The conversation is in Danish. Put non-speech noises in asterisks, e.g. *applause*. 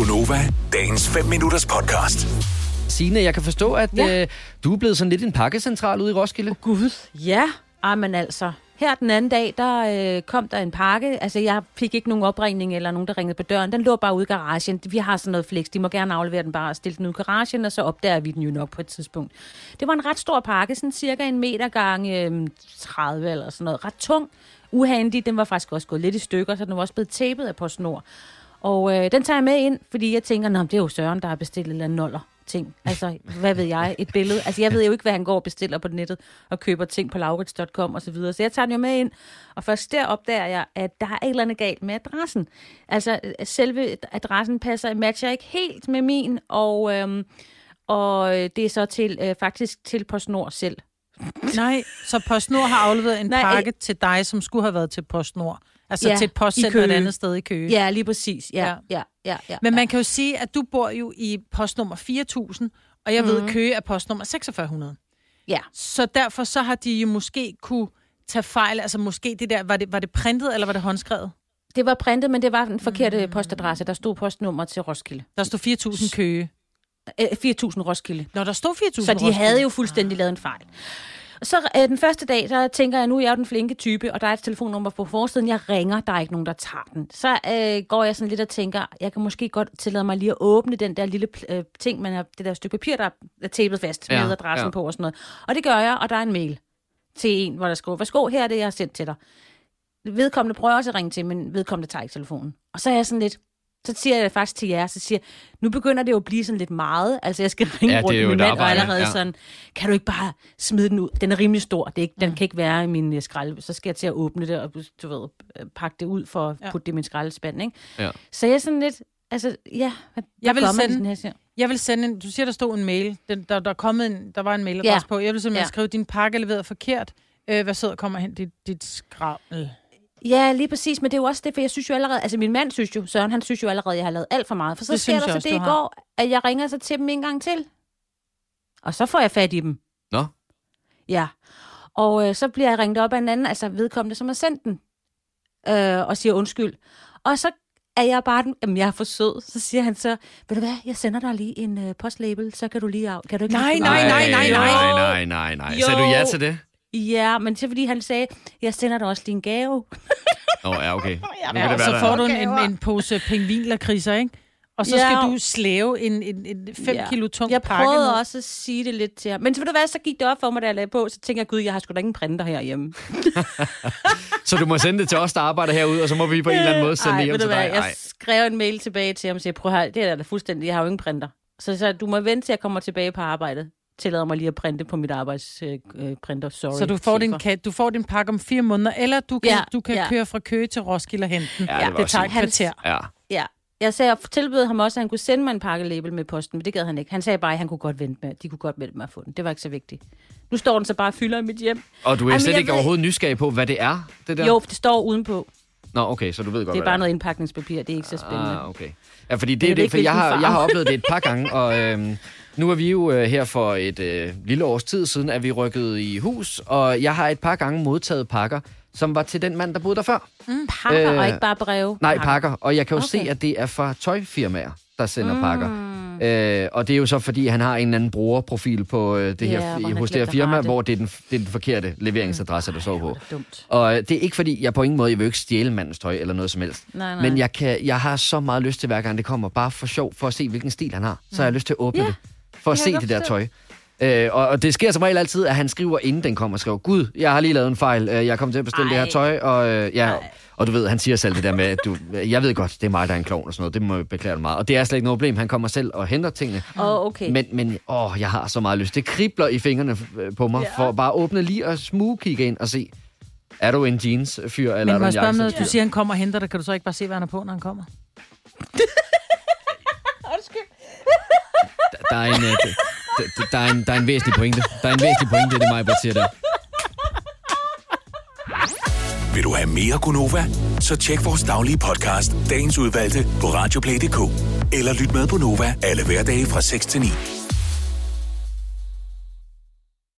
Gunova, dagens 5 minutters podcast. Signe, jeg kan forstå, at ja. Øh, du er blevet sådan lidt en pakkecentral ude i Roskilde. Gud, ja. Ej, men altså, her den anden dag, der øh, kom der en pakke. Altså, jeg fik ikke nogen opringning eller nogen, der ringede på døren. Den lå bare ude i garagen. Vi har sådan noget flex. De må gerne aflevere den bare og stille den ud i garagen, og så opdager vi den jo nok på et tidspunkt. Det var en ret stor pakke, sådan cirka en meter gange øh, 30 eller sådan noget. Ret tung. Uhandig. Den var faktisk også gået lidt i stykker, så den var også blevet tæppet af på snor. Og øh, den tager jeg med ind, fordi jeg tænker, Nå, det er jo Søren, der har bestilt en eller noller ting. Altså, hvad ved jeg? Et billede. Altså, jeg ved jo ikke, hvad han går og bestiller på nettet og køber ting på laurits.com og så videre. Så jeg tager den jo med ind, og først der opdager jeg, at der er et eller andet galt med adressen. Altså, selve adressen passer, matcher ikke helt med min, og, øhm, og øh, det er så til, øh, faktisk til PostNord selv. Nej, så PostNord har afleveret en Nej, pakke til dig, som skulle have været til PostNord. Altså Ja, til et postcenter et andet sted i Køge. Ja, lige præcis. Ja, ja, Ja. ja, ja. Men man kan jo sige, at du bor jo i postnummer 4000, og jeg ved, at Køge er postnummer 4600. ja. Så derfor så har de jo måske kunne tage fejl. Altså måske det der, var det, var det printet, eller var det håndskrevet? Det var printet, men det var den forkerte postadresse. Der stod postnummer til Roskilde. Der stod 4000 Køge. Øh, 4.000 Roskilde. Når der stod 4000 Så de Roskilde. havde jo fuldstændig lavet en fejl. Og så øh, den første dag, så tænker jeg, nu er jeg jo den flinke type, og der er et telefonnummer på forsiden. Jeg ringer, der er ikke nogen, der tager den. Så øh, går jeg sådan lidt og tænker, jeg kan måske godt tillade mig lige at åbne den der lille øh, ting, man har, det der stykke papir, der er tapet fast Ja, med adressen ja. på og sådan noget. Og det gør jeg, og der er en mail til en, hvor der skriver, værsgo, her er det, jeg har sendt til dig. Vedkommende prøver også at ringe til, men vedkommende tager ikke telefonen. Og så er jeg sådan lidt, så siger jeg faktisk til jer, så siger nu begynder det jo at blive sådan lidt meget. Altså, jeg skal ringe Ja, rundt er med min mand, og allerede ja. sådan, kan du ikke bare smide den ud? Den er rimelig stor. Det er ikke, Den kan ikke være i min øh, skrald. Så skal jeg til at åbne det og du ved, øh, pakke det ud for at Ja. putte det i min skraldespand. Ikke? Ja. Så jeg er sådan lidt, altså, ja, hvad, Jeg vil sende- den her siger? Jeg vil sende en, du siger, der stod en mail. Den, der, der, er kommet en, der var en mailadresse Ja. på. Jeg vil simpelthen Ja. ja. skrive, din pakke er leveret forkert. Øh, hvad sidder kommer hen dit, dit skrammel? Ja, lige præcis, men det er jo også det, for jeg synes jo allerede, altså min mand synes jo, Søren, han synes jo allerede, at jeg har lavet alt for meget. For så Det sker synes der så også, det i går, at jeg ringer så til dem en gang til. Og så får jeg fat i dem. Nå, Ja. Og øh, så bliver jeg ringet op af en anden, altså vedkommende, som har sendt den, øh, og siger undskyld. Og så er jeg bare den, jamen jeg er for sød. Så siger han så, ved du hvad, jeg sender dig lige en øh, postlabel, så kan du lige af, kan du ikke Nej, nej, nej, nej, nej. nej, nej, nej, nej. Sagde du ja til det? Ja, men så fordi han sagde, jeg sender dig også lige en gave. *laughs* Nå, ja, okay. *laughs* Nu kan Ja, det være, så der- får du en, en, en pose pingvinlakridser, ikke? Og så Ja. skal du slæve en, en, en 5 Ja. kilo tung Jeg pakke prøvede ned. også at sige det lidt til ham. Men så ved du hvad, så gik det op for mig, da jeg lagde på, så tænker jeg, gud, jeg har sgu da ingen printer herhjemme. *laughs* Så du må sende det til os, der arbejder herude, og så må vi på en eller anden måde sende Ej, det hjem ved til du hvad, dig. Jeg Ej. skrev en mail tilbage til ham og sagde, prøv her, det er da fuldstændig, jeg har jo ingen printer. Så, så du må vente til, jeg kommer tilbage på arbejdet. Tillader mig lige at printe på mit arbejdsprinter, øh, printer. sorry. Så du får, din, chefer. ka- du får din pakke om fire måneder, eller du kan, Ja, du kan ja. køre fra Køge til Roskilde og hente den. Ja, det det tager et kvarter. Ja. Ja. Jeg sagde, jeg tilbød ham også, at han kunne sende mig en pakkelabel med posten, men det gad han ikke. Han sagde bare, at han kunne godt vente med, de kunne godt vente med at få den. Det var ikke så vigtigt. Nu står den så bare og fylder i mit hjem. Og du er Ej, men slet ikke ved- overhovedet nysgerrig på, hvad det er, det der? Jo, det står udenpå. Nå, okay, så du ved godt, Det er bare noget indpakningspapir, det er ikke så spændende. Ah, okay. Ja, fordi det, det, ved det for jeg har, jeg har oplevet det et par gange, og øhm, nu er vi jo øh, her for et øh, lille års tid siden, at vi rykkede i hus, og jeg har et par gange modtaget pakker, som var til den mand, der boede der før. Pakker Øh, og ikke bare breve. Nej, pakker, og jeg kan jo Okay. se, at det er fra tøjfirmaer, der sender mm. pakker. Øh, og det er jo så, fordi han har en eller anden brugerprofil på øh, det Ja, her, han hos det her firma, rette. hvor det er, den, det er den forkerte leveringsadresse, der står på. Det dumt. Og øh, det er ikke fordi, jeg på ingen måde, jeg vil ikke stjæle mandens tøj eller noget som helst. Nej, nej. Men jeg, kan, jeg har så meget lyst til, hver gang det kommer, bare for sjov, for at se, hvilken stil han har. Så har jeg lyst til at åbne Ja, det, for at det se det der tøj. Øh, og, og det sker som regel altid, at han skriver, inden den kommer, skriver, Gud, jeg har lige lavet en fejl, øh, jeg kommer til at bestille det her Ej. tøj, og øh, ja, og du ved, han siger selv det der med, at du, jeg ved godt, det er mig, der er en klovn og sådan noget, det må jeg beklage meget. Og det er slet ikke noget problem, han kommer selv og henter tingene. Åh, okay. Men, men åh, jeg har så meget lyst. Det kribler i fingrene øh, på mig, ja. for bare at åbne lige og smug kigge ind og se, er du en jeans-fyr, eller Men er du jeg en spørge om noget? Du siger, han kommer og henter dig. Kan du så ikke bare se, hvad han er på, når han kommer? *laughs* Der er en, øh, *laughs* der, der, er en, der er en væsentlig pointe. Der er en væsentlig pointe, det er mig, siger der. Vil du have mere Gunova? Så tjek vores daglige podcast, dagens udvalgte, på radioplay.dk. Eller lyt med på Nova alle hverdage fra 6 til 9.